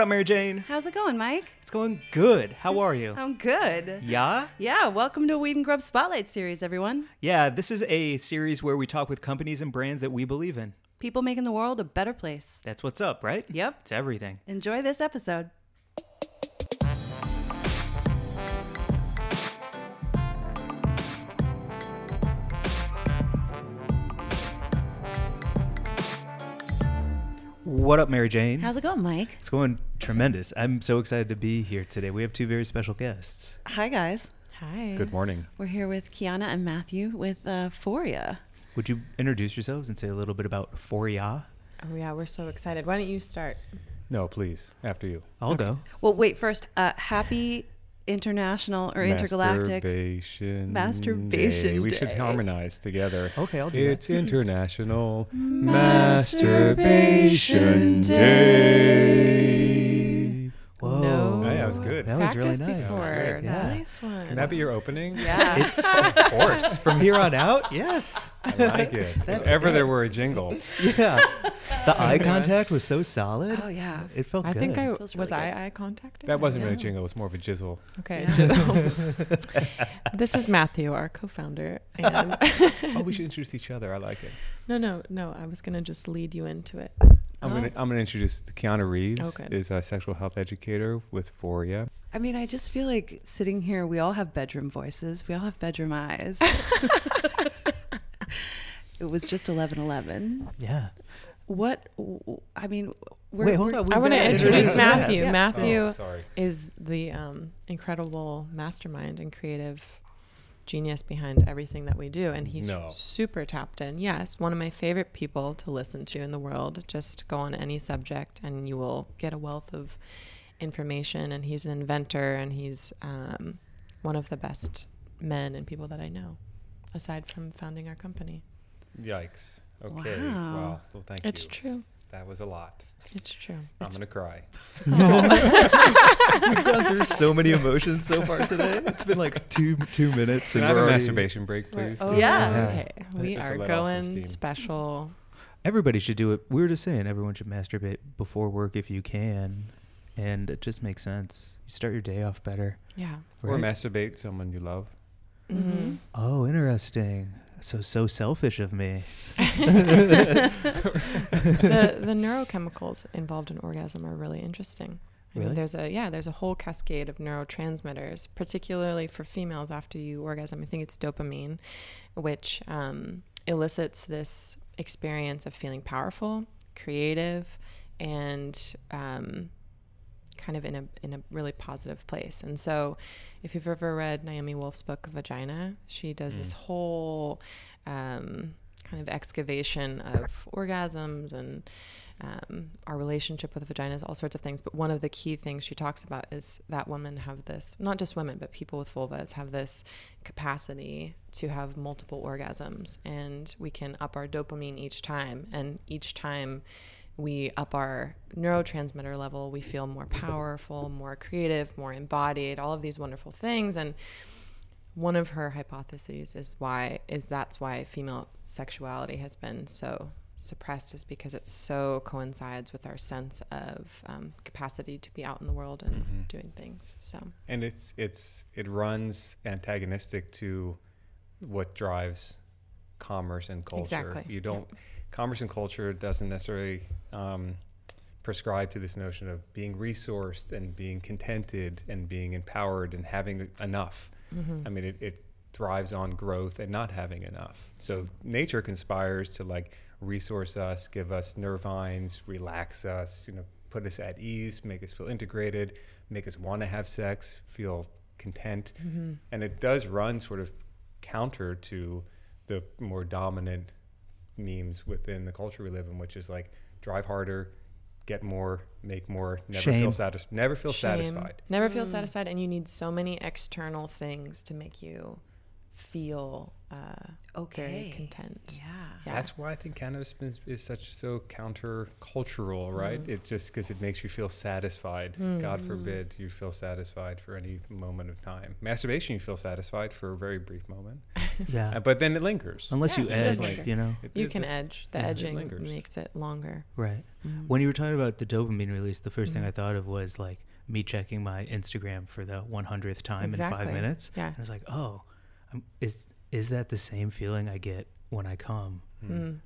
What up, Mary Jane? How's it going, Mike? It's going good. How are you? I'm good. Yeah? Yeah, welcome to Weed and Grub Spotlight Series, everyone. Yeah, this is a series where we talk with companies and brands that we believe in. People making the world a better place. That's what's up, right? Yep. It's everything. Enjoy this episode. What up, Mary Jane? How's it going, Mike? it's going tremendous. I'm so excited to be here today. We have two very special guests. Hi, guys. Hi. Good morning. We're here with Kiana and Mathew with uh, Foria. Would you introduce yourselves and say a little bit about Foria? Oh yeah, we're so excited. Why don't you start? No, please, after you. I'll go. Well, wait, first, uh, happy international or intergalactic. Masturbation. Masturbation Day. We should Day. harmonize together. Okay, I'll do that. It's International Masturbation Masturbation Day. Whoa. No. Oh, yeah, that was good. That was really Practice nice. before. Yeah. Nice one. Can that be your opening? Yeah. of course. From here on out, yes. I like it. If That's ever great. there were a jingle. Yeah. The oh eye contact was so solid. oh, yeah. It felt good. I good. think I Feels was really I eye contacted. That wasn't really a jingle. It was more of a jizzle. Okay. Yeah. this is Mathew, our co-founder, and Oh, we should introduce each other. I like it. no, no, no. I was gonna just lead you into it. I'm Oh. gonna I'm gonna introduce Kiana Reeves. Oh. Is a sexual health educator with Foria. I mean, I just feel like sitting here, we all have bedroom voices. We all have bedroom eyes. it was just 1111. Yeah. What, I mean, we're, Wait, hold we're- on. I want to introduce Mathew. Yeah. Mathew Oh, sorry. is the um, incredible mastermind and creative genius behind everything that we do and he's No. super tapped in yes one of my favorite people to listen to in the world just go on any subject and you will get a wealth of information and he's an inventor and he's um, one of the best men and people that i know aside from founding our company Yikes. Okay. Wow. Wow. Well, thank you. it's true That was a lot. it's true I'm gonna cry. We've gone through so many emotions so far today. It's been like two two minutes. Can and I have a already- masturbation break, please? oh, Yeah. okay we Just are let off some going special Everybody should do it. We were just saying everyone should masturbate before work if you can, and it just makes sense. You start your day off better. yeah Or masturbate someone you love. mm-hmm. Oh, interesting. So so selfish of me. the the neurochemicals involved in orgasm are really interesting. I Really? mean, there's a yeah, there's a whole cascade of neurotransmitters, particularly for females after you orgasm. I think it's dopamine, which um, elicits this experience of feeling powerful, creative, and um, kind of in a in a really positive place. And so, if you've ever read Naomi Wolf's book Vagina, she does this whole um, kind of excavation of orgasms and um, our relationship with vaginas, all sorts of things. But one of the key things she talks about is that women have this, not just women, but people with vulvas have this capacity to have multiple orgasms. And we can up our dopamine each time. And each time we up our neurotransmitter level, we feel more powerful, more creative, more embodied, all of these wonderful things. And one of her hypotheses is why is that's why female sexuality has been so suppressed is because it so coincides with our sense of um, capacity to be out in the world and doing things so And it's it's it runs antagonistic to what drives commerce and culture. Exactly. You don't commerce and culture doesn't necessarily um, prescribe to this notion of being resourced and being contented and being empowered and having enough. I mean, it, it thrives on growth and not having enough. So nature conspires to like resource us, give us nervines, relax us, you know, put us at ease, make us feel integrated, make us want to have sex, feel content. And it does run sort of counter to the more dominant memes within the culture we live in, which is like drive harder, get more, make more, never Shame. feel satisfied, never feel Shame. satisfied. never feel satisfied and you need so many external things to make you feel uh, Okay. very content. Yeah. Yeah. That's why I think cannabis is, is such so countercultural, right? Mm-hmm. It's just because it makes you feel satisfied. God forbid you feel satisfied for any moment of time. Masturbation, you feel satisfied for a very brief moment, Yeah. uh, but then it lingers. Unless Yeah, you it does edge, linger. you know. It- You it- can it's- edge. The yeah, it edging lingers. makes it longer. Right. Mhm. When you were talking about the dopamine release, the 1st thing Mhm. I thought of was like me checking my Instagram for the 100th time in five minutes. Yeah. And I was like, oh, um, is is that the same feeling I get when I come? Mm.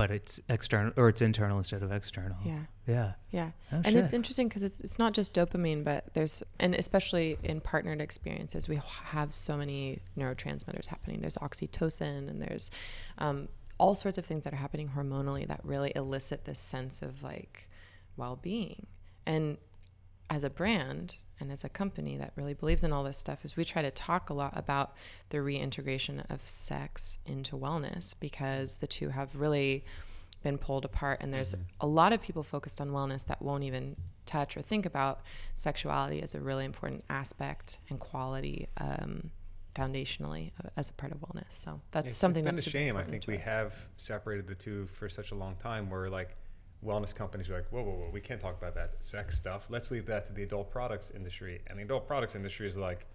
But it's external or it's internal instead of external. Yeah. Yeah. Yeah. Oh, and it's interesting because it's, it's not just dopamine, but there's, and especially in partnered experiences, we have so many neurotransmitters happening. There's oxytocin and there's um, all sorts of things that are happening hormonally that really elicit this sense of like well being. And as a brand and as a company that really believes in all this stuff is we try to talk a lot about the reintegration of sex into wellness because the two have really been pulled apart and there's a lot of people focused on wellness that won't even touch or think about sexuality as a really important aspect and quality um, foundationally uh, as a part of wellness so that's something it's been that's a shame. I think we us. have separated the two for such a long time. Where like wellness companies are like, whoa, whoa, whoa, we can't talk about that sex stuff. Let's leave that to the adult products industry. And the adult products industry is like,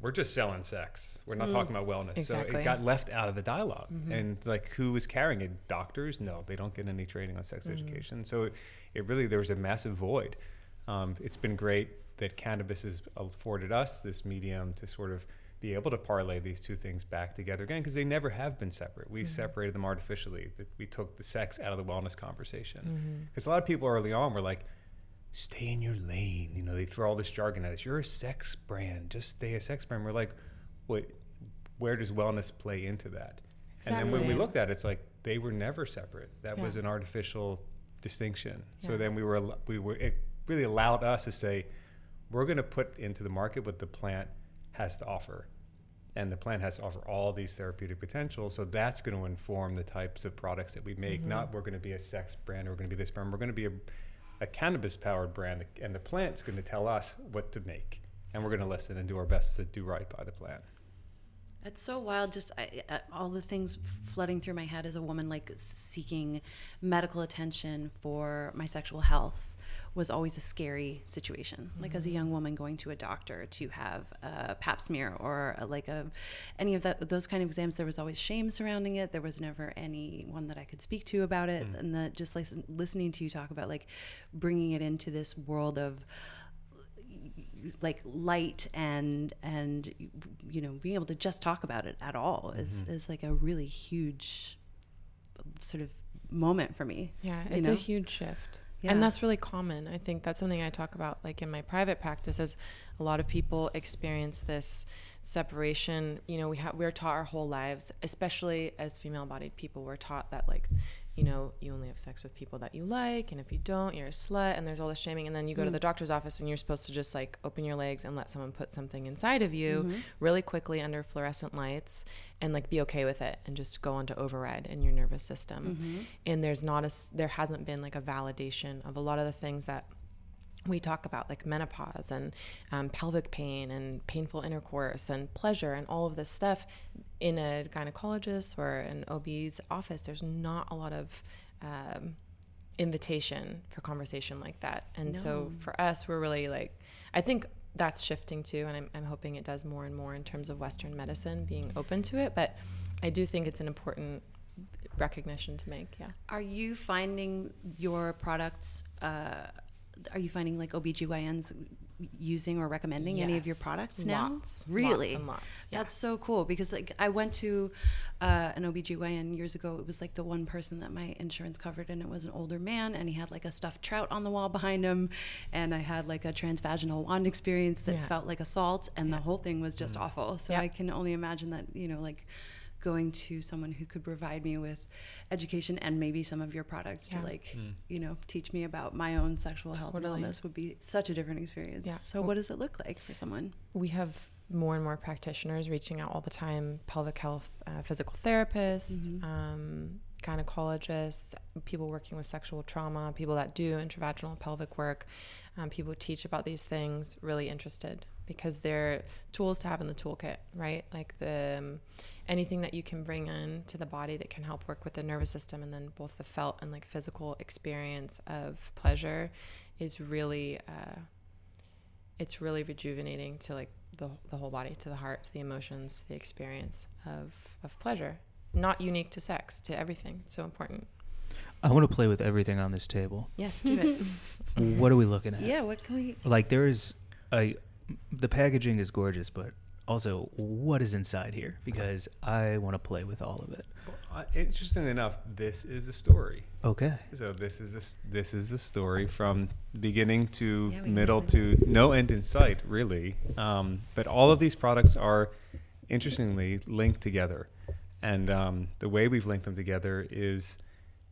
we're just selling sex. We're not talking about wellness. Exactly. So Mm. It got left out of the dialog And like, who is carrying it? Doctors? No, they don't get any training on sex education. So it, it really there was a massive void. Um, it's been great that cannabis has afforded us this medium to sort of be able to parlay these two things back together again because they never have been separate. We mm-hmm. separated them artificially. We took the sex out of the wellness conversation mm-hmm. because a lot of people early on were like, "Stay in your lane." You know, they throw all this jargon at us. You're a sex brand. Just stay a sex brand. We're like, "What? Where does wellness play into that?" And then when we looked at it, it's like they were never separate. That was an artificial distinction. So then we were we were it really allowed us to say we're going to put into the market with the plant has to offer. And the plant has to offer all these therapeutic potentials. So that's going to inform the types of products that we make. Mm-hmm. Not we're going to be a sex brand or we're going to be this brand. We're going to be a, a cannabis powered brand. And the plant's going to tell us what to make. And we're going to listen and do our best to do right by the plant. It's so wild. Just I, I, all the things flooding through my head as a woman, like seeking medical attention for my sexual health, was always a scary situation. Like as a young woman going to a doctor to have a Pap smear or a, like a any of that those kind of exams, there was always shame surrounding it. There was never anyone that I could speak to about it. Hmm. And that just like listening to you talk about like bringing it into this world of like light and and you know being able to just talk about it at all is mm-hmm. is like a really huge sort of moment for me Yeah, you it's know? a huge shift. Yeah. And that's really common. I think that's something I talk about like in my private practice is a lot of people experience this separation. You know, we have we're taught our whole lives, especially as female bodied people, we're taught that like, you know, you only have sex with people that you like and if you don't, you're a slut and there's all this shaming and then you go to the mm. doctor's office and you're supposed to just like open your legs and let someone put something inside of you mm-hmm. really quickly under fluorescent lights and like be okay with it and just go on to override in your nervous system. Mm-hmm. And there's not a, there hasn't been like a validation of a lot of the things that we talk about like menopause and um, pelvic pain and painful intercourse and pleasure and all of this stuff in a gynecologist or an OB's office there's not a lot of um, invitation for conversation like that. And so for us we're really like i think that's shifting too and I'm, I'm hoping it does more and more in terms of western medicine being open to it but i do think it's an important recognition to make yeah. Are you finding your products uh, are you finding like OBGYNs using or recommending any of your products now Lots. really Lots and lots. Yeah. That's so cool because like I went to uh, an OBGYN years ago. It was like the one person that my insurance covered and it was an older man and he had like a stuffed trout on the wall behind him and I had like a transvaginal wand experience that Yeah. felt like assault and the whole thing was just awful. So Yeah. I can only imagine that, you know, like going to someone who could provide me with education and maybe some of your products Yeah. to like, you know, teach me about my own sexual health Totally. and wellness would be such a different experience. Yeah. So what does it look like for someone? we have more and more practitioners reaching out all the time pelvic health uh, physical therapists um, gynecologists people working with sexual trauma people that do intravaginal pelvic work um, people who teach about these things really interested because they're tools to have in the toolkit, right? Like the um, anything that you can bring in to the body that can help work with the nervous system, and then both the felt and like physical experience of pleasure is really uh, it's really rejuvenating to like the the whole body, to the heart, to the emotions, the experience of of pleasure. Not unique to sex, to everything. It's so important. I want to play with everything on this table. Yes, do it. What are we looking at? Yeah, what can we? Like there is a the packaging is gorgeous, but also what is inside here because I want to play with all of it. Interesting enough, this is a story. Okay. So this is this this is a story from beginning to Yeah, middle to no end in sight, really. Um, but all of these products are interestingly linked together, and um, the way we've linked them together is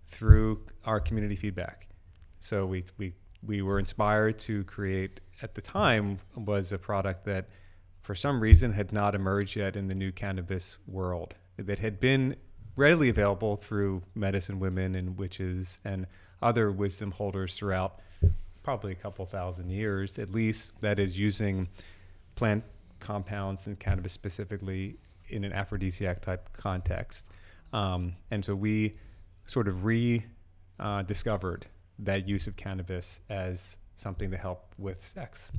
through our community feedback. So we we we were inspired to create at the time was a product that for some reason had not emerged yet in the new cannabis world. That had been readily available through medicine women and witches and other wisdom holders throughout probably a couple thousand years at least that is using plant compounds and cannabis specifically in an aphrodisiac type context. Um, and so we sort of re uh, that use of cannabis as something to help with sex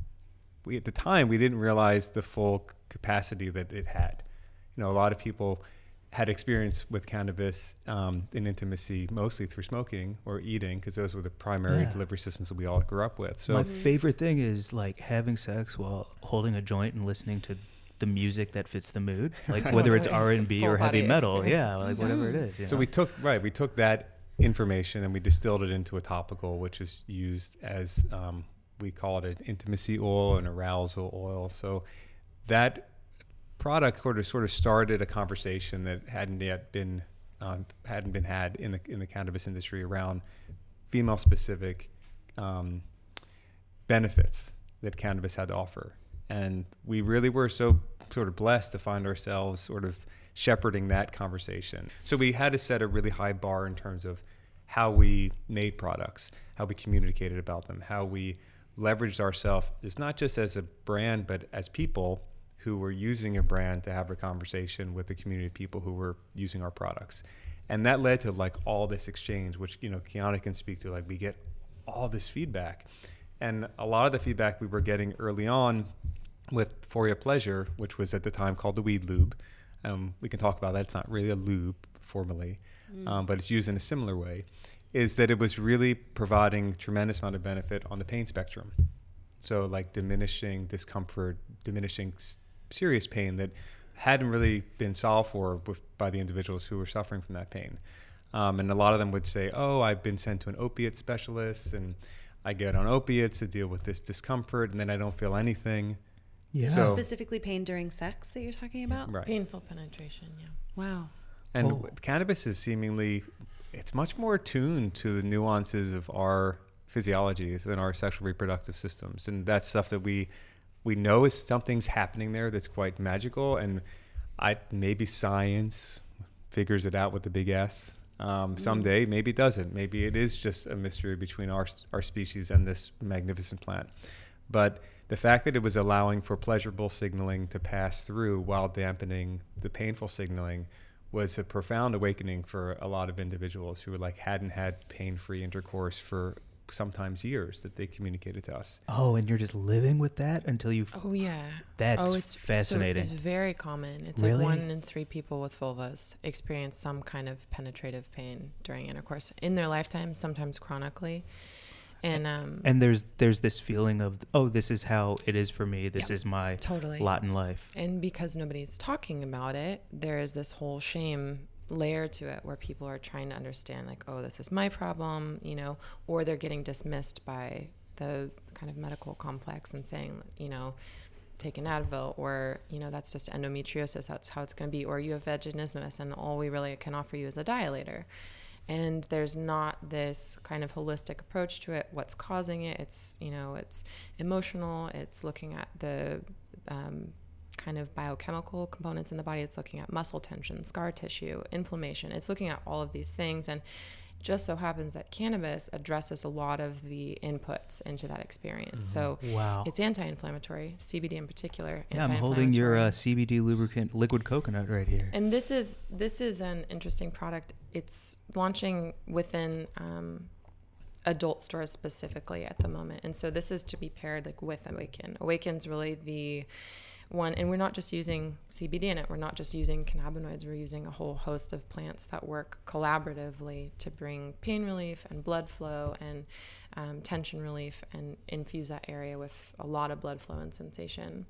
we at the time we didn't realize the full capacity that it had. You know, a lot of people had experience with cannabis um, in intimacy, mostly through smoking or eating, because those were the primary Yeah. delivery systems that we all grew up with. So My favorite thing is like having sex while holding a joint and listening to the music that fits the mood, like whether it's R and B or heavy metal. experience. Yeah, like whatever it is. you So know? we took right, we took that information and we distilled it into a topical, which is used as um, we call it an intimacy oil, and arousal oil. So that product sort of sort of started a conversation that hadn't yet been um, hadn't been had in the in the cannabis industry around female specific um, benefits that cannabis had to offer. And we really were so sort of blessed to find ourselves sort of shepherding that conversation. So we had to set a really high bar in terms of how we made products, how we communicated about them, how we leveraged ourselves as not just as a brand, but as people who were using a brand to have a conversation with the community of people who were using our products. And that led to like all this exchange, which, you know, Kiana can speak to. Like we get all this feedback. And a lot of the feedback we were getting early on with Foria Pleasure, which was at the time called the Weed Lube. Um, we can talk about that. It's not really a lube formally, um, but it's used in a similar way. Is that it was really providing tremendous amount of benefit on the pain spectrum. So like diminishing discomfort, diminishing s- serious pain that hadn't really been solved for with, by the individuals who were suffering from that pain. Um, and a lot of them would say, "Oh, I've been sent to an opiate specialist, and I get on opiates to deal with this discomfort, and then I don't feel anything." Yeah. So- Specifically, pain during sex that you're talking about. Right. Painful penetration, yeah. Wow. And Oh. cannabis is seemingly it's much more attuned to the nuances of our physiologies and our sexual reproductive systems, and that's stuff that we we know is something's happening there that's quite magical, and I maybe science figures it out with the big S. Um, someday, maybe it doesn't. Maybe it is just a mystery between our our species and this magnificent plant. But the fact that it was allowing for pleasurable signaling to pass through while dampening the painful signaling was a profound awakening for a lot of individuals who like hadn't had pain-free intercourse for sometimes years that they communicated to us. oh, and you're just living with that until you. Oh yeah. That's oh, it's so- fascinating. it's very common. It's Really? like one in three people with vulvas experience some kind of penetrative pain during intercourse in their lifetime, sometimes chronically. And um, and there's there's this feeling of oh, this is how it is for me. This Yeah. is my totally. lot in life. And because nobody's talking about it, there is this whole shame layer to it where people are trying to understand, like, oh, this is my problem, you know, or they're getting dismissed by the kind of medical complex and saying, you know, take an Advil, or, you know, that's just endometriosis, that's how it's going to be, or you have vaginismus, and all we really can offer you is a dilator. And there's not this kind of holistic approach to it. What's causing it? It's, you know, it's emotional, it's looking at the, um, kind of biochemical components in the body. It's looking at muscle tension, scar tissue, inflammation. It's looking at all of these things. And just so happens that cannabis addresses a lot of the inputs into that experience. So Wow. it's anti-inflammatory, CBD in particular. Yeah, I'm holding your uh. CBD lubricant liquid coconut right here. And this is this is an interesting product. It's launching within um, adult stores specifically at the moment, and so this is to be paired like with Awaken. Awaken's really the one, and we're not just using CBD in it. We're not just using cannabinoids. We're using a whole host of plants that work collaboratively to bring pain relief and blood flow and um, tension relief, and infuse that area with a lot of blood flow and sensation.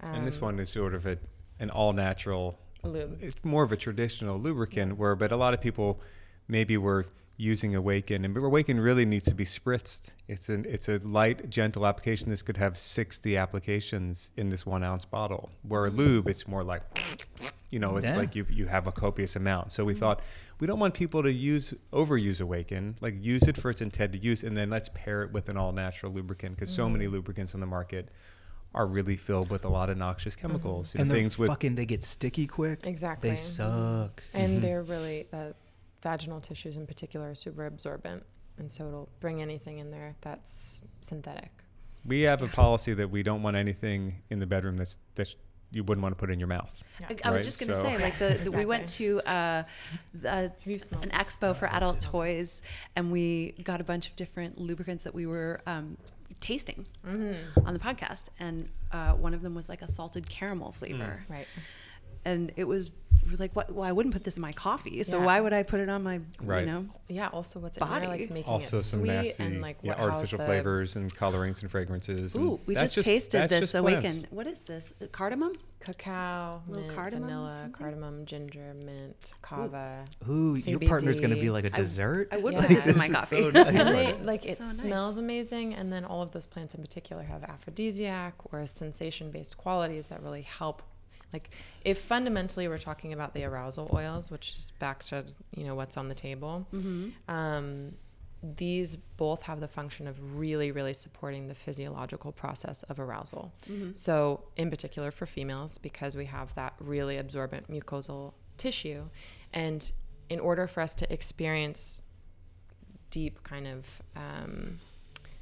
and this Um, one is sort of a, an all natural lube. it's more of a traditional lubricant where but a lot of people maybe were using awaken and awaken really needs to be spritzed. It's an it's a light gentle application. This could have 60 applications in this one ounce bottle. Where lube it's more like you know it's Yeah. like you you have a copious amount. So we mm-hmm. thought we don't want people to use overuse awaken like use it for its intended use and then let's pair it with an all natural lubricant because so many mm. lubricants on the market are really filled with a lot of noxious chemicals you know, and they're things with fucking, they get sticky quick. Exactly. They suck. and they're really uh, vaginal tissues in particular are super absorbent and so it'll bring anything in there that's synthetic We have a policy that we don't want anything in the bedroom that's that you wouldn't want to put in your mouth. yeah. I, I was just going to so- say, like the, the we went to uh, the, Have you smelled an expo for adult toys, and we got a bunch of different lubricants that we were um, tasting Mm-hmm. on the podcast, and uh, one of them was like a salted caramel flavor, right. And it was were like, what? Well, I wouldn't put this in my coffee, so Yeah. why would I put it on my, Right. you know? yeah also what's in there Body. like making Also, it some sweet nasty, and like yeah, what how's artificial the, flavors and colorings and fragrances. and Ooh, we that's just, tasted that's this just awaken. plants. What is this? Uh, cardamom? cacao mint, cardamom, vanilla something? cardamom ginger mint kava Ooh, your partner's gonna be like a dessert. I would Yeah. put this in my coffee. so nice. and they, like it So nice. smells amazing and then all of those plants in particular have aphrodisiac or sensation based qualities that really help like if fundamentally we're talking about the arousal oils which is back to you know what's on the table um, these both have the function of really really supporting the physiological process of arousal. So in particular for females because we have that really absorbent mucosal tissue and in order for us to experience deep kind of um,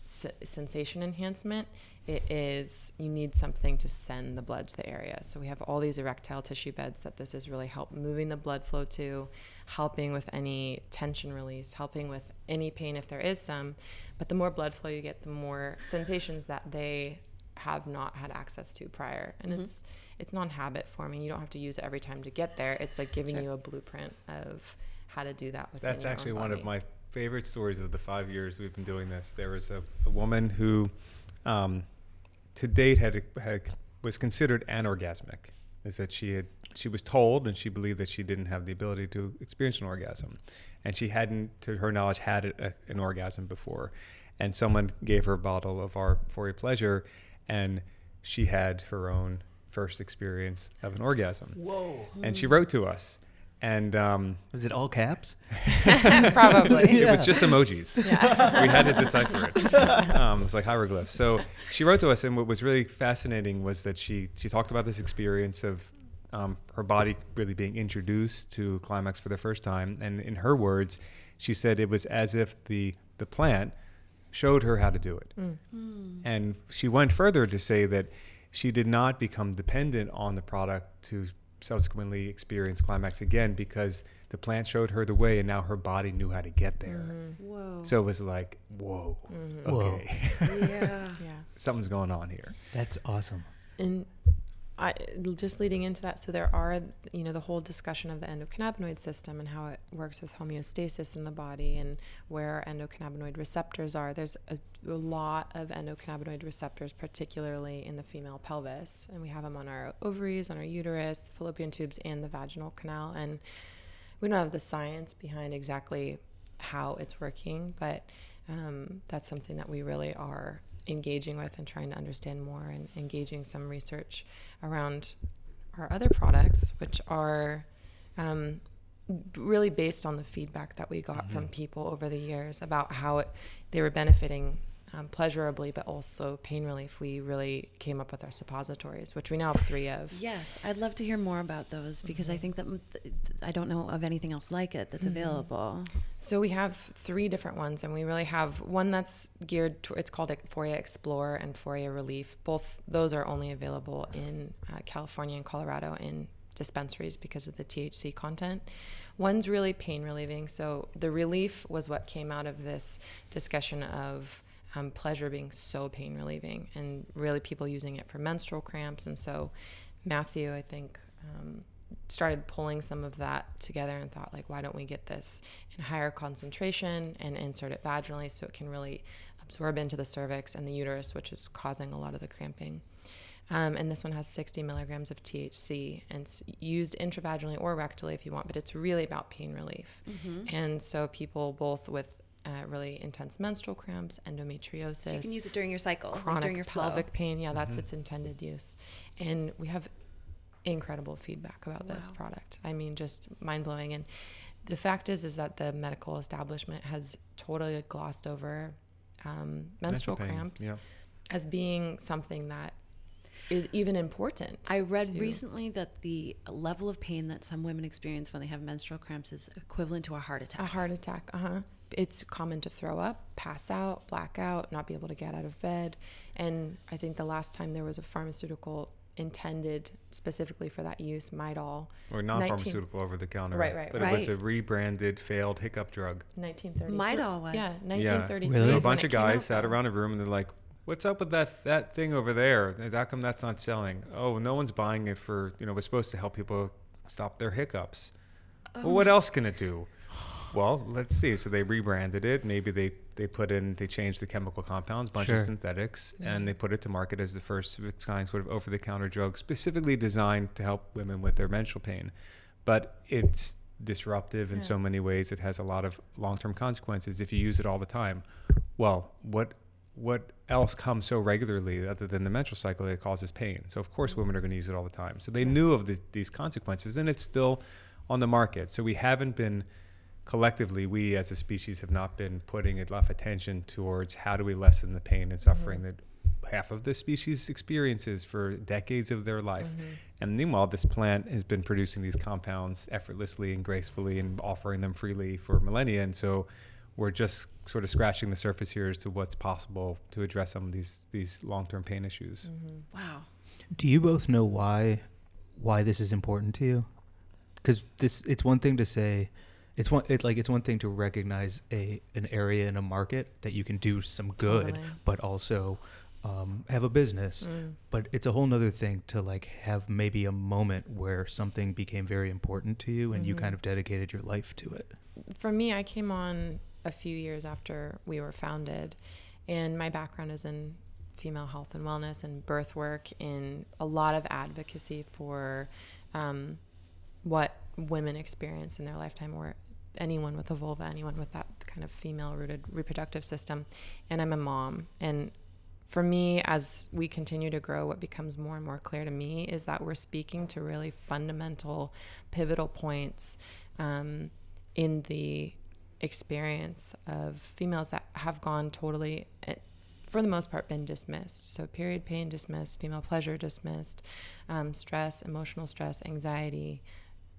s- sensation enhancement it is you need something to send the blood to the area. So we have all these erectile tissue beds that this is really help moving the blood flow to helping with any tension release helping with any pain if there is some. But the more blood flow you get the more sensations that they have not had access to prior. And it's it's non-habit forming you don't have to use it every time to get there. It's like giving you a blueprint of how to do that within That's actually one of my favorite stories of the five years we've been doing this. There was a, a woman who, um, to date, had, had was considered anorgasmic. Is that she had she was told and she believed that she didn't have the ability to experience an orgasm, and she hadn't, to her knowledge, had a, an orgasm before. And someone gave her a bottle of our Foria Pleasure, and she had her own first experience of an orgasm. Whoa. And she wrote to us, and. Um, Was it all caps? probably it was just emojis. we had to decipher it. Um, it was like hieroglyphs. So she wrote to us, and what was really fascinating was that she she talked about this experience of um, her body really being introduced to climax for the first time, and in her words, she said it was as if the the plant showed her how to do it. And she went further to say that she did not become dependent on the product to subsequently experience climax again because the plant showed her the way and now her body knew how to get there. Mm-hmm. Whoa. So it was like, whoa, mm-hmm. Whoa. okay, yeah. yeah something's going on here. That's awesome. and I just leading into that, so there are, you know, the whole discussion of the endocannabinoid system and how it works with homeostasis in the body and where endocannabinoid receptors are. There's a, a lot of endocannabinoid receptors, particularly in the female pelvis, and we have them on our ovaries, on our uterus, the fallopian tubes, and the vaginal canal. And we don't have the science behind exactly how it's working, but um, that's something that we really are engaging with and trying to understand more and engaging some research around our other products, which are um, really based on the feedback that we got from people over the years about how it, they were benefiting um, pleasurably, but also pain relief, we really came up with our suppositories, which we now have three of. Yes, I'd love to hear more about those because I think that I don't know of anything else like it that's available. So we have three different ones, and we really have one that's geared to. It's called Foria Explore and Foria Relief. Both those are only available in uh, California and Colorado in dispensaries because of the THC content. One's really pain relieving. So the relief was what came out of this discussion of um, pleasure being so pain relieving, and really people using it for menstrual cramps. And so Mathew, I think. Um, started pulling some of that together and thought like why don't we get this in higher concentration and insert it vaginally so it can really absorb into the cervix and the uterus which is causing a lot of the cramping um, and this one has 60 milligrams of THC and it's used intravaginally or rectally if you want, but it's really about pain relief. Mm-hmm. And so people both with uh, really intense menstrual cramps, endometriosis, So you can use it during your cycle, like chronic during your pelvic flow. pain. Yeah, that's its intended use. And we have incredible feedback about this Wow. product. I mean, just mind blowing. And the fact is, is that the medical establishment has totally glossed over um, menstrual pain, cramps Yeah. as being something that is even important. I read to- recently that the level of pain that some women experience when they have menstrual cramps is equivalent to a heart attack. a heart attack. Uh huh. It's common to throw up, pass out, black out, not be able to get out of bed. And I think the last time there was a pharmaceutical intended specifically for that use, Midol, Or non-pharmaceutical over the counter. Right, right, But it was a rebranded failed hiccup drug. 1933. Midol was. Yeah, Yeah. Really? So a bunch of guys out, sat around a room and they're like, "What's up with that that thing over there? How come that's not selling? Oh, no one's buying it for you know. It was supposed to help people stop their hiccups. Well, what oh. else can it do? Well, let's see. So they rebranded it. Maybe they they put in they changed the chemical compounds, bunch of Sure. synthetics, mm-hmm. and they put it to market as the first of its kind sort of over the counter drug, specifically designed to help women with their menstrual pain. But it's disruptive in so many ways. It has a lot of long term consequences if you use it all the time. Well, what what else comes so regularly other than the menstrual cycle that causes pain? So of course women are going to use it all the time. So they knew of the, these consequences, and it's still on the market. So we haven't been collectively, we as a species have not been putting enough attention towards how do we lessen the pain and suffering mm-hmm. that half of the species experiences for decades of their life. Mm-hmm. And meanwhile, this plant has been producing these compounds effortlessly and gracefully and offering them freely for millennia. And so we're just sort of scratching the surface here as to what's possible to address some of these these long-term pain issues. Mm-hmm. Wow. Do you both know why why this is important to you? Because this it's one thing to say it's one it like it's one thing to recognize a an area in a market that you can do some good, Totally. but also um, have a business. But it's a whole nother thing to like have maybe a moment where something became very important to you and you kind of dedicated your life to it. for me, I came on a few years after we were founded, and my background is in female health and wellness and birth work, in a lot of advocacy for um, what women experience in their lifetime, or anyone with a vulva, anyone with that kind of female rooted reproductive system. And I'm a mom. And for me, as we continue to grow, what becomes more and more clear to me is that we're speaking to really fundamental, pivotal points um, in the experience of females that have gone totally, eh, for the most part, been dismissed. So, period pain dismissed, female pleasure dismissed, um, stress, emotional stress, anxiety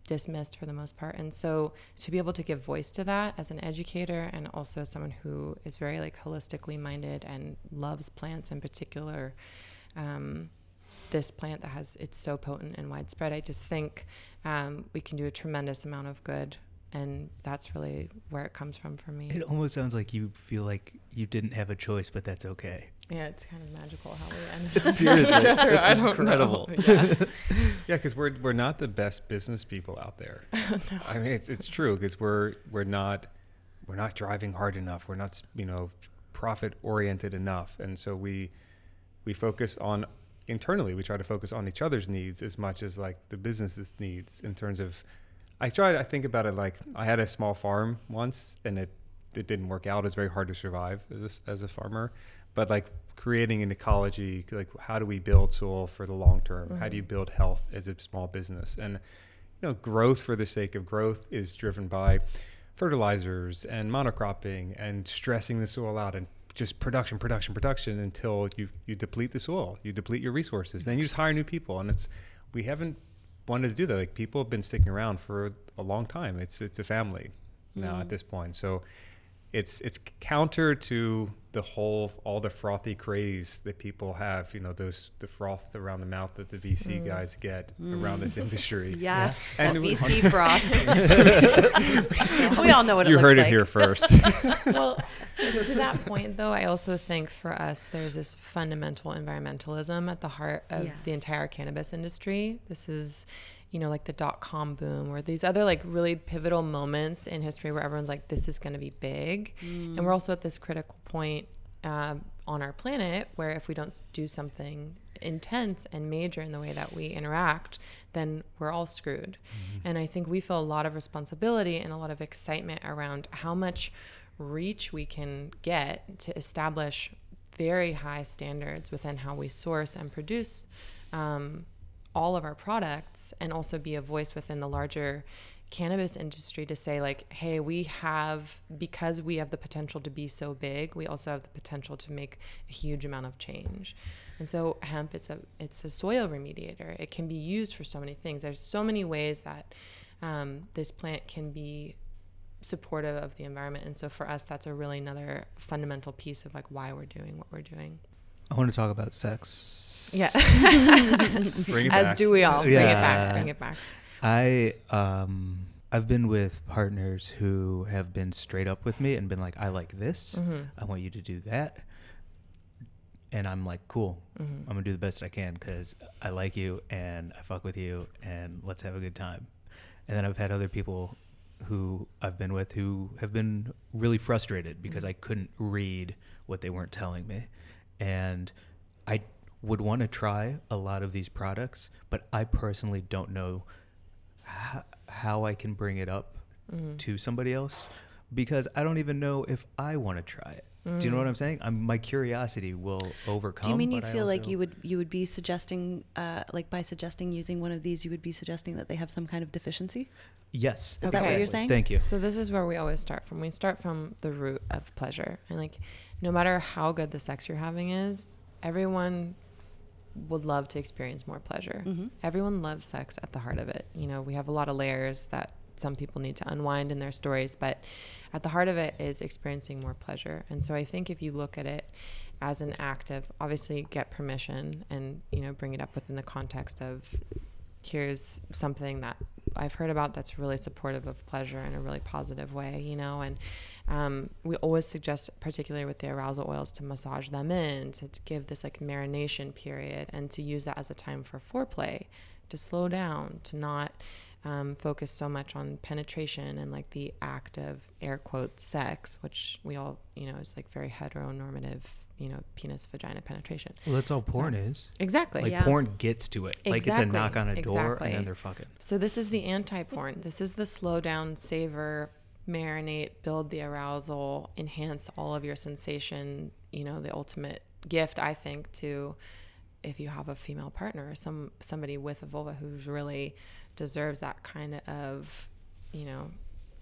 dismissed for the most part. And so, to be able to give voice to that as an educator and also as someone who is very like holistically minded and loves plants in particular, um, this plant that has it's so potent and widespread. I just think um, we can do a tremendous amount of good, and that's really where it comes from for me. It almost sounds like you feel like you didn't have a choice, but that's okay. yeah, it's kind of magical how we ended It's up seriously, it's I know. incredible. Yeah. Yeah, because we're we're not the best business people out there. I mean, it's it's true because we're we're not we're not driving hard enough. We're not you know profit oriented enough, and so we we focus on internally. We try to focus on each other's needs as much as like the business's needs in terms of. I try. I think about it like I had a small farm once, and it it didn't work out. It's very hard to survive as a, as a farmer, but like creating an ecology, like how do we build soil for the long term? How do you mm-hmm. build health as a small business? And you know, growth for the sake of growth is driven by fertilizers and monocropping and stressing the soil out and just production, production, production until you you deplete the soil, you deplete your resources. Then you just hire new people, and it's we haven't wanted to do that. Like people have been sticking around for a long time. It's it's a family now mm. at this point. So it's it's counter to the whole all the frothy craze that people have. You know, those the froth around the mouth that the VC Mm. guys get around this industry. Yeah, And that it was- VC froth. we all know what it you looks heard like. it here first. well, to that point, though, I also think for us, there's this fundamental environmentalism at the heart of Yes. the entire cannabis industry. This is, you know, like the dot com boom or these other like really pivotal moments in history where everyone's like, this is going to be big. And we're also at this critical point um, on our planet where if we don't do something intense and major in the way that we interact, then we're all screwed. And I think we feel a lot of responsibility and a lot of excitement around how much reach we can get to establish very high standards within how we source and produce um, all of our products and also be a voice within the larger cannabis industry to say like hey we have because we have the potential to be so big we also have the potential to make a huge amount of change. And so hemp it's a it's a soil remediator. It can be used for so many things. There's so many ways that um, this plant can be supportive of the environment. And so for us that's a really another fundamental piece of like why we're doing what we're doing. I want to talk about sex. Yeah Bring it as back. do we all bring it back bring it back I um I've been with partners who have been straight up with me and been like, I like this. Mm-hmm. I want you to do that. And I'm like, cool. Mm-hmm. I'm gonna do the best I can because I like you and I fuck with you and let's have a good time. And then I've had other people who I've been with who have been really frustrated because Mm-hmm. I couldn't read what they weren't telling me. And I would want to try a lot of these products, but I personally don't know how, how I can bring it up Mm-hmm. to somebody else because I don't even know if I want to try it. Do you know what I'm saying? I'm, my curiosity will overcome. Do you mean you but feel like you would you would be suggesting uh, like by suggesting using one of these you would be suggesting that they have some kind of deficiency? Yes. Is that what you're saying? Thank you. So this is where we always start from. We start from the root of pleasure. And like no matter how good the sex you're having is, everyone would love to experience more pleasure. Mm-hmm. Everyone loves sex at the heart of it. You know, we have a lot of layers that some people need to unwind in their stories, but at the heart of it is experiencing more pleasure. And so I think if you look at it as an act of obviously get permission and, you know, bring it up within the context of here's something that I've heard about that's really supportive of pleasure in a really positive way, you know. And um, we always suggest, particularly with the arousal oils, to massage them in, to, to give this like marination period, and to use that as a time for foreplay, to slow down, to not um, focus so much on penetration and like the act of air quotes sex, which we all, you know, is like very heteronormative, you know, penis vagina penetration. Well, that's all porn is. Exactly. Like Yeah. porn gets to it. Like it's a knock on a door exactly. and then they're fucking. So this is the anti-porn. This is the slow down, savor, marinate, build the arousal, enhance all of your sensation. You know, the ultimate gift, I think, to if you have a female partner or some somebody with a vulva who's really deserves that kind of, you know,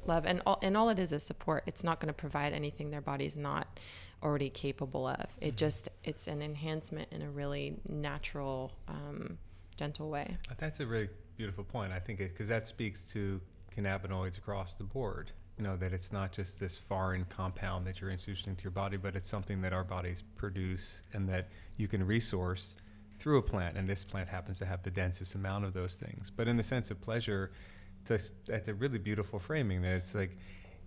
love. And all and all it is is support. It's not going to provide anything their body's not already capable of. It just it's an enhancement in a really natural, um, gentle way. That's a really beautiful point. I think because that speaks to cannabinoids across the board. You know that it's not just this foreign compound that you're introducing to your body, but it's something that our bodies produce and that you can resource through a plant. And this plant happens to have the densest amount of those things. But in the sense of pleasure, that's a really beautiful framing. That it's like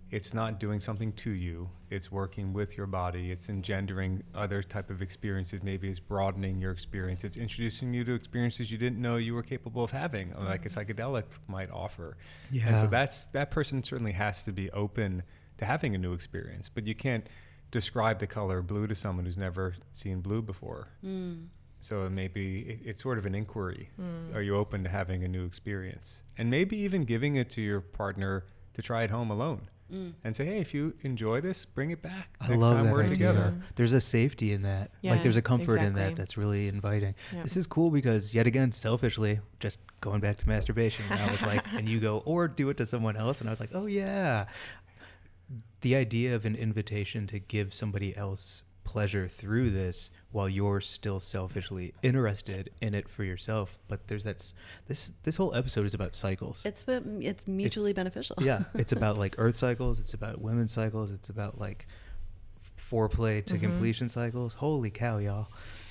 it's not doing something to you it's working with your body it's engendering other type of experiences maybe it's broadening your experience it's introducing you to experiences you didn't know you were capable of having uh, like a mm-hmm. psychedelic might offer and Yeah. so that's that person certainly has to be open to having a new experience but you can't describe the color blue to someone who's never seen blue before mm. So it may be it, it's sort of an inquiry hmm. are you open to having a new experience and maybe even giving it to your partner to try at home alone mm. and say hey if you enjoy this bring it back I next love time that we're idea. together There's a safety in that. Yeah, like there's a comfort in that that's really inviting. Yeah. This is cool because yet again, selfishly, just going back to masturbation, I was like, and you go, or do it to someone else, and I was like, oh yeah. The idea of an invitation to give somebody else pleasure through this while you're still selfishly interested in it for yourself. But there's that this this whole episode is about cycles. It's it's mutually beneficial. yeah, it's about like earth cycles, it's about women's cycles, it's about like foreplay to Mhm. completion cycles. Holy cow, y'all.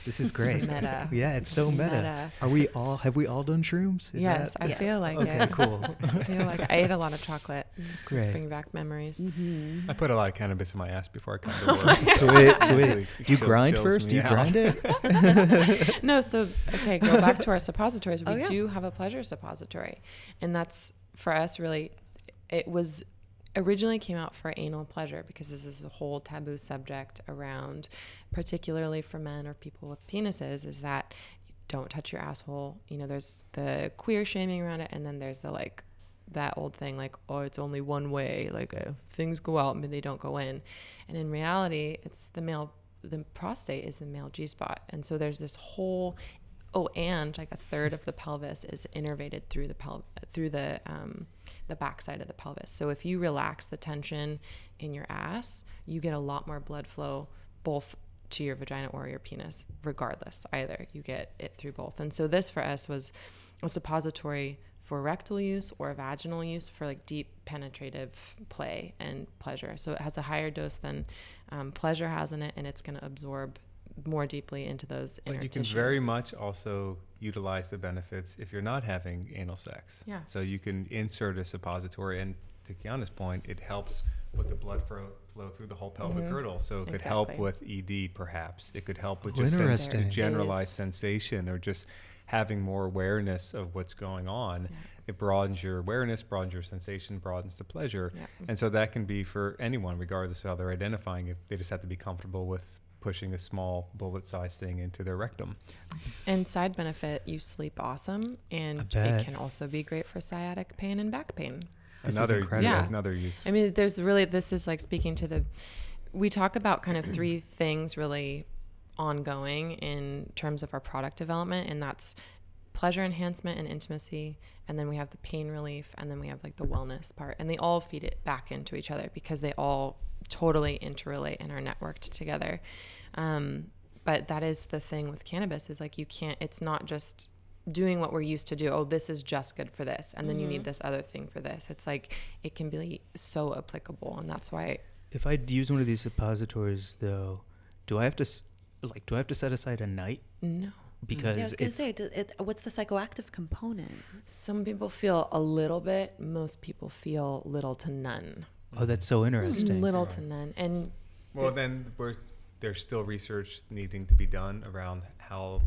This is great. Meta. Yeah, it's so meta. Meta. Are we all have we all done shrooms? Is yes, that- I Yes. feel like okay, it. cool. I feel like I ate a lot of chocolate. It's Great. just bring back memories. Mm-hmm. I put a lot of cannabis in my ass before I come Oh to work. sweet, sweet. Do you grind first? Do you out. grind it? no, so okay, go back to our suppositories. We Oh, yeah. do have a pleasure suppository, and that's for us really. It was originally came out for anal pleasure because this is a whole taboo subject around, particularly for men or people with penises, is that don't touch your asshole. You know, there's the queer shaming around it, and then there's the like that old thing like oh it's only one way like uh, things go out but they don't go in and in reality it's the male the prostate is the male g-spot and so there's this whole oh and like a third of the pelvis is innervated through the pel- through the um, the backside of the pelvis so if you relax the tension in your ass you get a lot more blood flow both to your vagina or your penis regardless either you get it through both and so this for us was a suppository for rectal use or vaginal use for like deep penetrative play and pleasure. So it has a higher dose than um, pleasure has in it, and it's going to absorb more deeply into those inner But you can tissues. very much also utilize the benefits if you're not having anal sex. Yeah. So you can insert a suppository, and to Kiana's point, it helps with the blood flow, flow through the whole pelvic Mhm. girdle. So it could help with ED, perhaps. It could help with Oh, just sens- interesting. generalized sensation or just having more awareness of what's going on. Yeah. It broadens your awareness, broadens your sensation, broadens the pleasure. Yeah. And so that can be for anyone, regardless of how they're identifying it. They just have to be comfortable with pushing a small bullet sized thing into their rectum. And side benefit, you sleep awesome, and it can also be great for sciatic pain and back pain. This is another incredible. Yeah. another use. I mean, there's really this is like speaking to the. We talk about kind of three things really ongoing in terms of our product development, and that's pleasure enhancement and intimacy, and then we have the pain relief, and then we have like the wellness part, and they all feed it back into each other because they all totally interrelate and are networked together. Um, but that is the thing with cannabis is like you can't. It's not just doing what we're used to do. Oh, this is just good for this, and then you need this other thing for this. It's like it can be so applicable, and that's why. If I use one of these suppositories, though, do I have to like? Do I have to set aside a night No. because Yeah, I was gonna it's say, does it, what's the psychoactive component? Some people feel a little bit. Most people feel little to none. Oh, that's so hmm. interesting. Little to none, and Well, then we're, there's still research needing to be done around how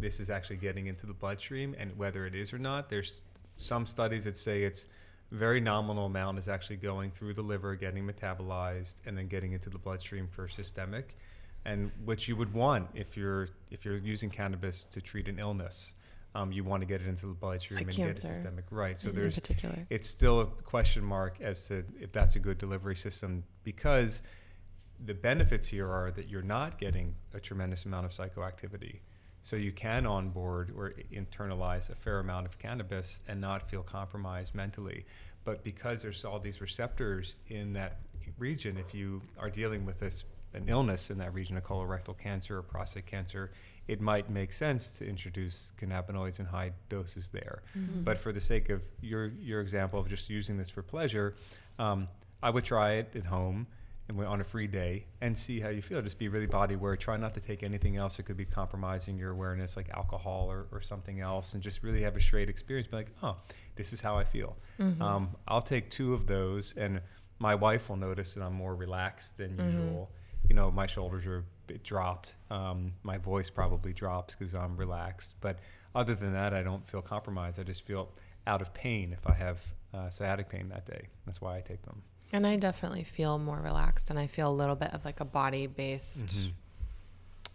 this is actually getting into the bloodstream and whether it is or not. There's some studies that say it's very nominal amount is actually going through the liver, getting metabolized, and then getting into the bloodstream for systemic, and which you would want if you're if you're using cannabis to treat an illness. Um, you want to get it into the bloodstream Like and get it systemic, right? So in there's particular, it's still a question mark as to if that's a good delivery system because the benefits here are that you're not getting a tremendous amount of psychoactivity. So you can onboard or internalize a fair amount of cannabis and not feel compromised mentally. But because there's all these receptors in that region, if you are dealing with this an illness in that region, a colorectal cancer or prostate cancer, it might make sense to introduce cannabinoids in high doses there. But for the sake of your your example of just using this for pleasure, um, I would try it at home and on a free day and see how you feel. Just be really body aware. Try not to take anything else that could be compromising your awareness, like alcohol or, or something else, and just really have a straight experience. Be like, oh, this is how I feel. Um, I'll take two of those, and my wife will notice that I'm more relaxed than usual. You know, my shoulders are a bit dropped. Um, my voice probably drops because I'm relaxed. But other than that, I don't feel compromised. I just feel out of pain if I have uh, sciatic pain that day. That's why I take them. and I definitely feel more relaxed, and I feel a little bit of like a body based. Mm-hmm.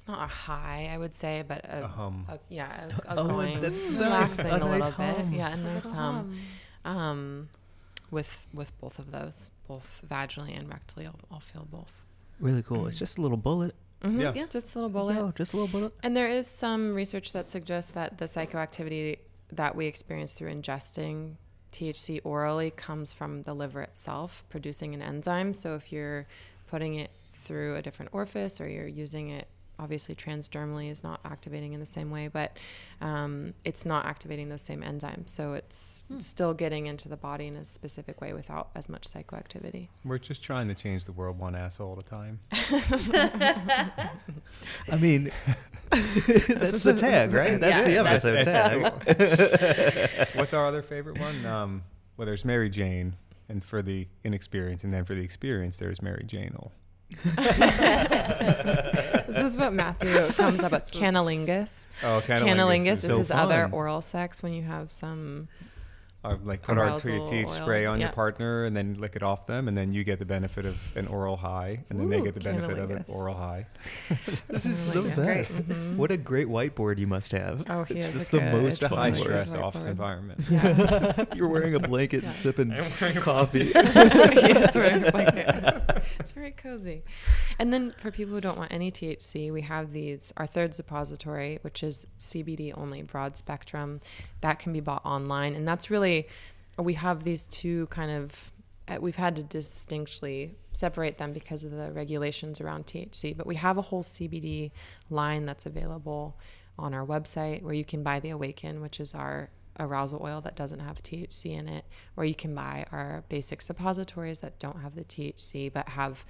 Not a high, I would say, but a, A hum. a- yeah, a, a Oh, going, that's nice. relaxing A a, nice little bit. Yeah, a nice hum. Um, with with both of those, both vaginally and rectally, I'll, I'll feel both. really cool. It's just a little bullet. Mhm, Yeah. Yeah. just a little bullet. Yo, just a little bullet. And there is some research that suggests that the psychoactivity that we experience through ingesting THC orally comes from the liver itself producing an enzyme. So if you're putting it through a different orifice or you're using it obviously transdermally is not activating in the same way, but um, it's not activating those same enzymes. So it's Hmm. still getting into the body in a specific way without as much psychoactivity. We're just trying to change the world one asshole at a time. I mean, that's the tag, right? That's Yeah, the episode that's- tag. What's our other favorite one? Um, well, there's Mary Jane, and for the inexperienced, and then for the experienced, there's Mary Janel. This is what Mathew comes up with canalingus. Oh, Canalingus is so his other oral sex when you have some. Uh, like put our Arousal TH spray oils, on your partner and then lick it off them, and then you get the benefit of an oral high, and then they get the benefit of an oral high. This is the Canalingus. best. Mhm. What a great whiteboard you must have. Oh, he It's just like the a- most it's It's a fun high word. stress office word. environment. Yeah. You're wearing a blanket Yeah. and sipping coffee. Yes, we're like it. It's very cozy. And then for people who don't want any THC, we have these our third suppository, which is CBD only, broad spectrum, that can be bought online, and that's really we have these two kind of uh, we've had to distinctly separate them because of the regulations around THC, but we have a whole CBD line that's available on our website where you can buy the Awaken, which is our arousal oil that doesn't have THC in it, or you can buy our basic suppositories that don't have the THC but have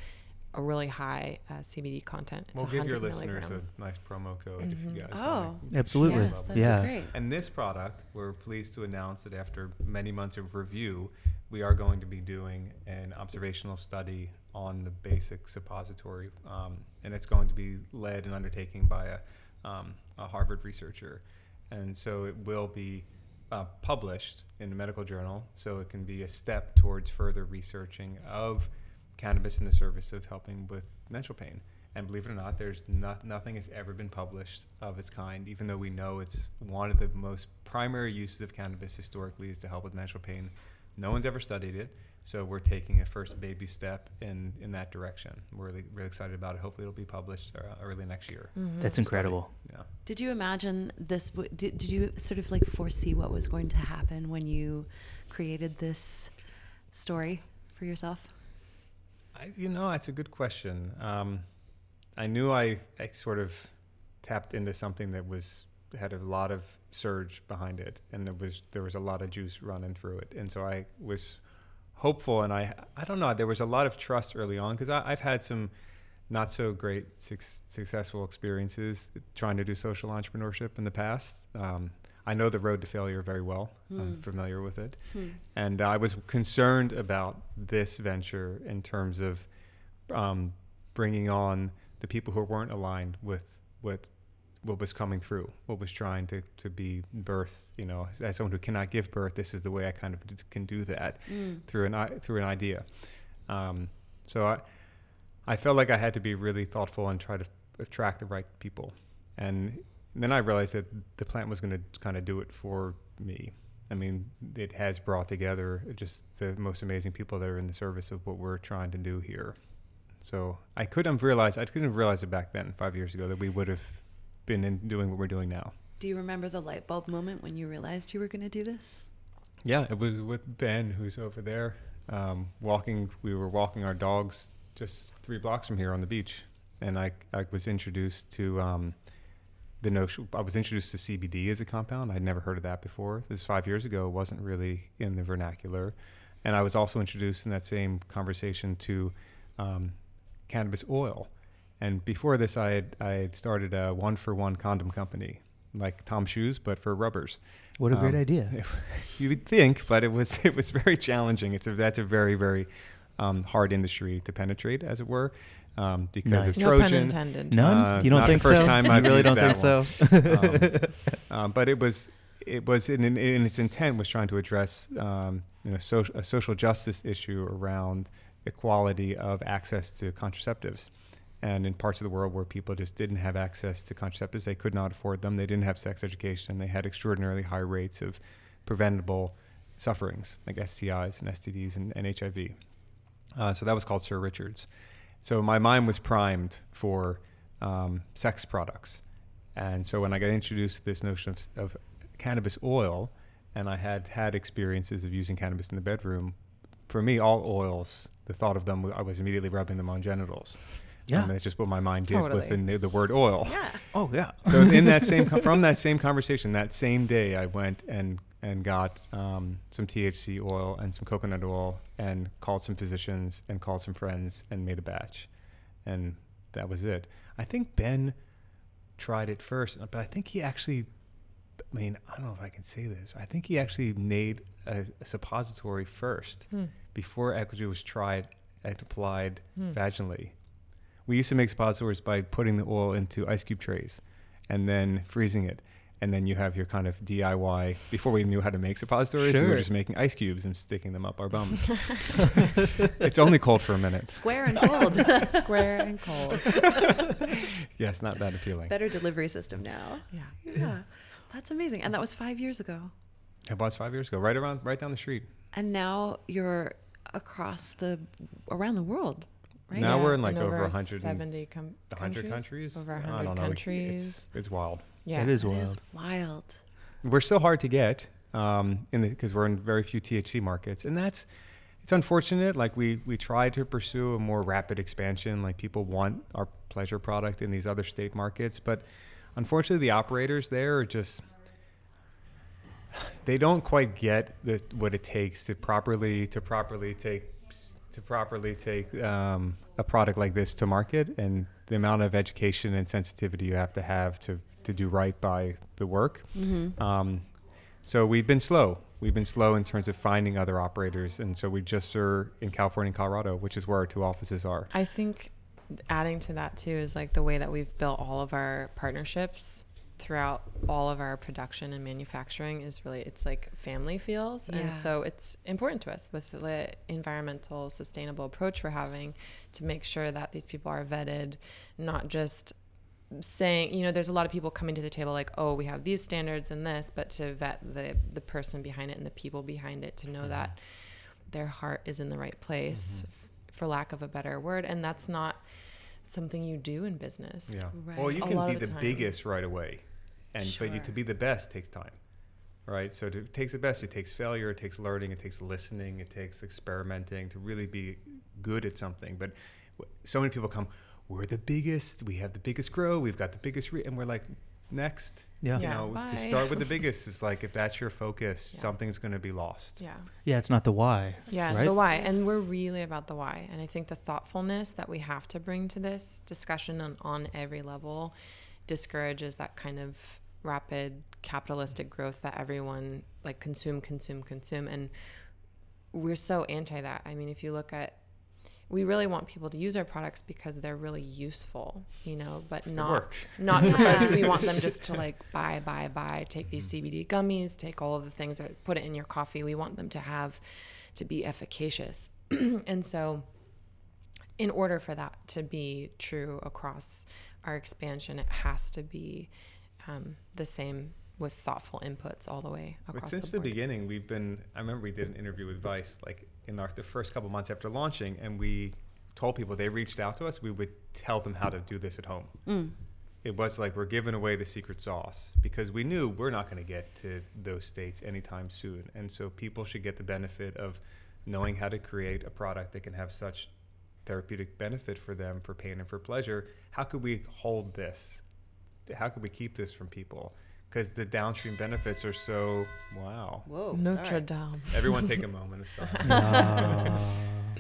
a really high uh, CBD content. It's We'll give your 100 listeners milligrams. a nice promo code if you guys Oh, want. Absolutely. yes, that'd yeah. great. And this product, we're pleased to announce that after many months of review, we are going to be doing an observational study on the basic suppository, um, and it's going to be led and undertaken by a, um, a Harvard researcher, and so it will be uh, published in a medical journal, so it can be a step towards further researching of cannabis in the service of helping with mental pain. And believe it or not, there's not, nothing has ever been published of its kind, even though we know it's one of the most primary uses of cannabis historically is to help with mental pain. No one's ever studied it, so we're taking a first baby step in, in that direction. We're really, really excited about it. Hopefully, it'll be published uh, early next year. Mm-hmm. That's incredible. Yeah. Did you imagine this? w- Did, did you sort of like foresee what was going to happen when you created this story for yourself? I, you know, that's a good question. Um, I knew I, I sort of tapped into something that was had a lot of surge behind it, and there was there was a lot of juice running through it, and so I was hopeful, and I I don't know, there was a lot of trust early on because I've had some not so great suc successful experiences trying to do social entrepreneurship in the past. Um, I know the road to failure very well. I'm familiar with it. And I was concerned about this venture in terms of um, bringing on the people who weren't aligned with with what was coming through, what was trying to, to be birth. You know, as someone who cannot give birth, this is the way I kind of d- can do that through an through an idea. Um, so I I felt like I had to be really thoughtful and try to attract the right people. And then I realized that the plant was going to kind of do it for me. I mean, it has brought together just the most amazing people that are in the service of what we're trying to do here. So I couldn't have realized I couldn't have realized it back then, five years ago, that we would have been in doing what we're doing now. Do you remember the light bulb moment when you realized you were going to do this? Yeah, it was with Ben, who's over there, um, walking. We were walking our dogs just three blocks from here on the beach, and I, I was introduced to um, the notion. I was introduced to CBD as a compound. I'd never heard of that before. This was five years ago. It wasn't really in the vernacular, and I was also introduced in that same conversation to um, cannabis oil. And before this, I had I had started a one for one condom company, like TOMS Shoes, but for rubbers. What a great Um, idea. you would think, but it was it was very challenging. It's a that's a very very um, hard industry to penetrate, as it were, um, because Nice. of No pun Trojan. intended. None? Uh, you don't not the think first so? time you I've really don't that think so? um, but it was it was in, in, in its intent was trying to address um, you know social, a social justice issue around equality of access to contraceptives. And in parts of the world where people just didn't have access to contraceptives, they could not afford them. They didn't have sex education. They had extraordinarily high rates of preventable sufferings like STIs and STDs and, and HIV. Uh, so that was called Sir Richard's. So my mind was primed for um, sex products. And so when I got introduced to this notion of, of cannabis oil, and I had had experiences of using cannabis in the bedroom, for me, all oils, the thought of them, I was immediately rubbing them on genitals. Yeah. I mean, that's just what my mind did Totally. within the, the word oil. Yeah. Oh yeah. So in that same from that same conversation, that same day, I went and and got um, some THC oil and some coconut oil, and called some physicians and called some friends and made a batch, and that was it. I think Ben tried it first, but I think he actually. I mean, I don't know if I can say this. I think he actually made a, a suppository first Hmm. before Equity was tried and applied Hmm. vaginally. We used to make suppositories by putting the oil into ice cube trays and then freezing it. And then you have your kind of DIY. Before we knew how to make suppositories, we were just making ice cubes and sticking them up our bums. it's only cold for a minute. Square and cold. Square and cold. Yes, not that appealing. Better delivery system now. Yeah. Yeah. That's amazing. And that was five years ago. It was five years ago, right around, right down the street. And now you're across the around the world, right? Now we're in like and over over 170 170 com- 100 countries. Over I 100 don't know. countries. It's, it's wild. yeah. It is That is wild. wild. we're still hard to get um, in because we're in very few THC markets, and that's it's unfortunate. Like we we try to pursue a more rapid expansion. Like people want our pleasure product in these other state markets, but unfortunately, the operators there are just they don't quite get the, what it takes to properly to properly take to properly take um, a product like this to market and the amount of education and sensitivity you have to have to to do right by the work. Mm-hmm. Um, so we've been slow. We've been slow in terms of finding other operators, and so we just are in California and Colorado, which is where our two offices are. I think adding to that too is like the way that we've built all of our partnerships throughout all of our production and manufacturing is really it's like family feels Yeah. and so it's important to us with the environmental sustainable approach we're having to make sure that these people are vetted not just saying you know there's a lot of people coming to the table like oh we have these standards and this but to vet the the person behind it and the people behind it to know mm-hmm. that their heart is in the right place mm-hmm. f- for lack of a better word and that's not something you do in business Yeah. Right. Well, you A can be the the time. biggest right away, and but you, to be the best takes time, right? So to, it takes the best. It takes failure. It takes learning. It takes listening. It takes experimenting to really be good at something. But so many people come. We're the biggest. We have the biggest grow. We've got the biggest, re-, and we're like next. Yeah. You Yeah, know, bye. to start with the biggest is like if that's your focus, Yeah. something's going to be lost. yeah Yeah, it's not the why. Yeah, right? the why. And we're really about the why. And I think the thoughtfulness that we have to bring to this discussion on, on every level discourages that kind of rapid capitalistic growth that everyone like consume, consume, consume. And we're so anti that. I mean, if you look at we really want people to use our products because they're really useful, you know, but not not because we want them just to like buy, buy, buy, take these mm-hmm. CBD gummies, take all of the things that put it in your coffee. We want them to have to be efficacious. and so in order for that to be true across our expansion, it has to be um, the same with thoughtful inputs all the way But across since the the, beginning, we've been. I remember we did an interview with Vice, like in our, the first couple months after launching, and we told people they reached out to us. We would tell them how to do this at home. Mm. It was like we're giving away the secret sauce because we knew we're not going to get to those states anytime soon, and so people should get the benefit of knowing how to create a product that can have such therapeutic benefit for them for pain and for pleasure. How could we hold this? How could we keep this from people? Because the downstream benefits are so wow. Whoa. Notre sorry. Dame. Everyone take a moment of silence.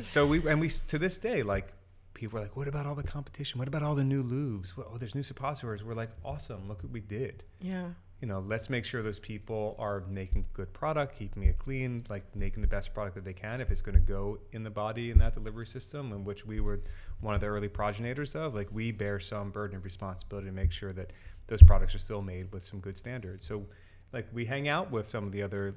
So we and we to this day like people are like, what about all the competition? What about all the new lubes? What, oh, there's new suppositories. We're like, awesome! Look what we did. Yeah. You know, let's make sure those people are making good product, keeping it clean, like making the best product that they can. If it's going to go in the body in that delivery system, in which we were one of the early progenitors of, like we bear some burden of responsibility to make sure that those products are still made with some good standards. So, like we hang out with some of the other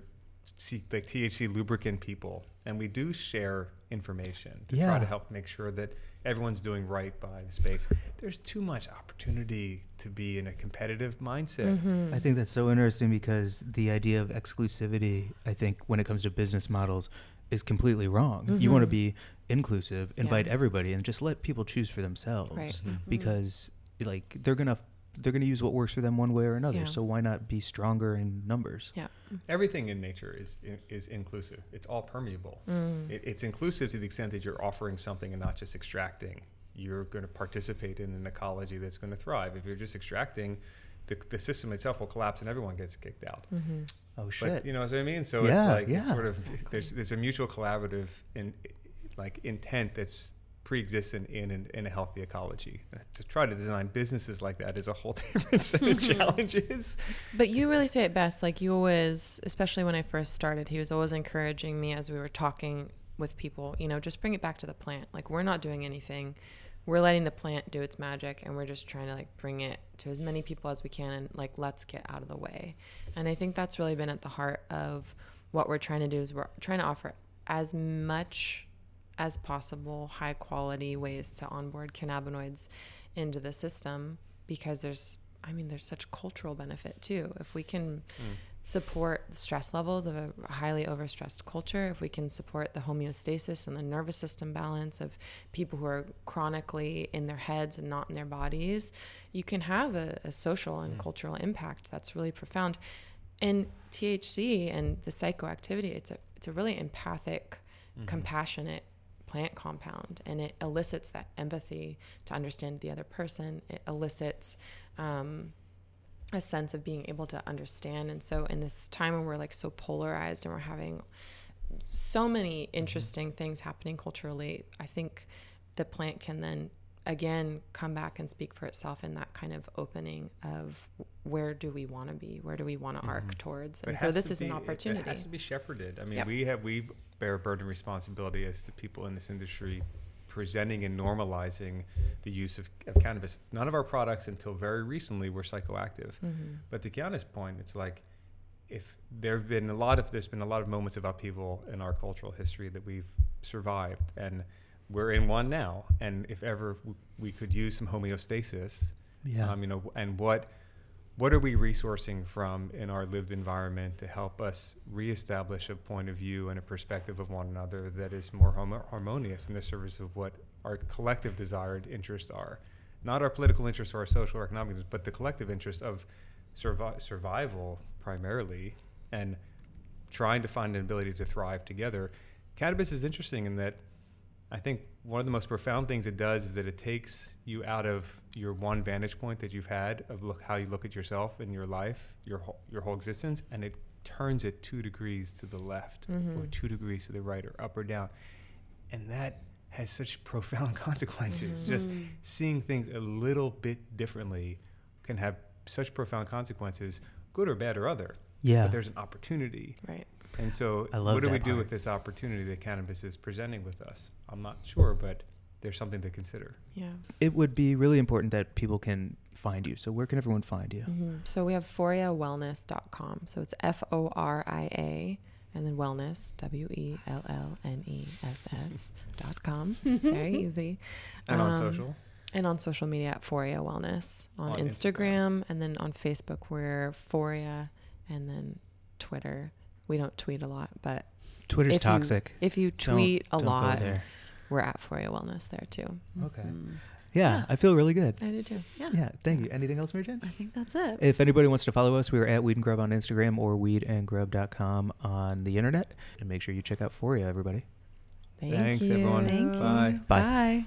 like THC lubricant people, and we do share information to try to help make sure that everyone's doing right by the space. There's too much opportunity to be in a competitive mindset. Mm-hmm. I think that's so interesting because the idea of exclusivity, I think, when it comes to business models, is completely wrong. You want to be inclusive, invite Yeah. everybody, and just let people choose for themselves. Right. Because, like, they're gonna they're gonna use what works for them one way or another. Yeah. So why not be stronger in numbers? Yeah. Everything in nature is is inclusive. It's all permeable. Mm. It, it's inclusive to the extent that you're offering something and not just extracting you're going to participate in an ecology that's going to thrive. If you're just extracting, the, the system itself will collapse and everyone gets kicked out. Mm-hmm. Oh But shit. you know what I mean? So Yeah, it's like yeah. it's sort of there's there's a mutual collaborative in like intent that's pre-existent in in, in a healthy ecology. To try to design businesses like that is a whole different set of mm-hmm. challenges. But you really say it best. Like you always, especially when I first started, he was always encouraging me as we were talking with people, you know, just bring it back to the plant. Like we're not doing anything. We're letting the plant do its magic and we're just trying to like bring it to as many people as we can and like let's get out of the way. And I think that's really been at the heart of what we're trying to do is we're trying to offer as much as possible high quality ways to onboard cannabinoids into the system because there's I mean there's such cultural benefit too. If we can hmm. support the stress levels of a highly overstressed culture, if we can support the homeostasis and the nervous system balance of people who are chronically in their heads and not in their bodies, you can have a, a social and hmm. cultural impact that's really profound. And THC and the psychoactivity, it's a it's a really empathic, mm-hmm. compassionate plant compound and it elicits that empathy to understand the other person. It elicits um, a sense of being able to understand. And so in this time when we're like so polarized and we're having so many interesting things happening culturally i think the plant can then again come back and speak for itself in that kind of opening of where do we want to be where do we want to arc towards and so this is an be- it- opportunity It has to be shepherded. I mean, Yep. we have we bear burden responsibility as the people in this industry presenting and normalizing the use of, of cannabis. None of our products until very recently were psychoactive. Mm-hmm. But to Kiana's point, it's like if there have been a lot of there's been a lot of moments of upheaval in our cultural history that we've survived and we're in one now and if ever w- we could use some homeostasis Yeah. um, you know and what what are we resourcing from in our lived environment to help us reestablish a point of view and a perspective of one another that is more homo- harmonious in the service of what our collective desired interests are not our political interests or our social or economic interests, but the collective interest of survi- survival primarily and trying to find an ability to thrive together. Cannabis is interesting in that I think one of the most profound things it does is that it takes you out of your one vantage point that you've had of look how you look at yourself and your life, your whole, your whole existence, and it turns it two degrees to the left mm-hmm. or two degrees to the right or up or down, and that has such profound consequences. Mm-hmm. Just mm-hmm. seeing things a little bit differently can have such profound consequences, good or bad or other. Yeah. But there's an opportunity. right And so, I love what do we that do with this opportunity that cannabis is presenting with us? I'm not sure, but there's something to consider. yeah It would be really important that people can find you. So where can everyone find you? hmm So we have foriawellness.com. So it's F O R I A and then wellness, W E L L N E S S dot com. Very easy. And on Um, social, And on social media at Foria Wellness. On, On Instagram, and then on Facebook we're Foria and then Twitter. We don't tweet a lot, but Twitter's if you- toxic. if you Don't- tweet a don't lot, we're at Foria Wellness there too. Okay. Mm. Yeah, Yeah. I feel really good. I do too. Yeah. Yeah, thank you. Anything else, Mary Jane? I think that's it. If anybody wants to follow us, we are at Weed and Grub on Instagram or weedandgrub.com on the internet. And make sure you check out Foria, everybody. Thank Thanks, you. everyone. Thank you. Bye. Bye. Bye.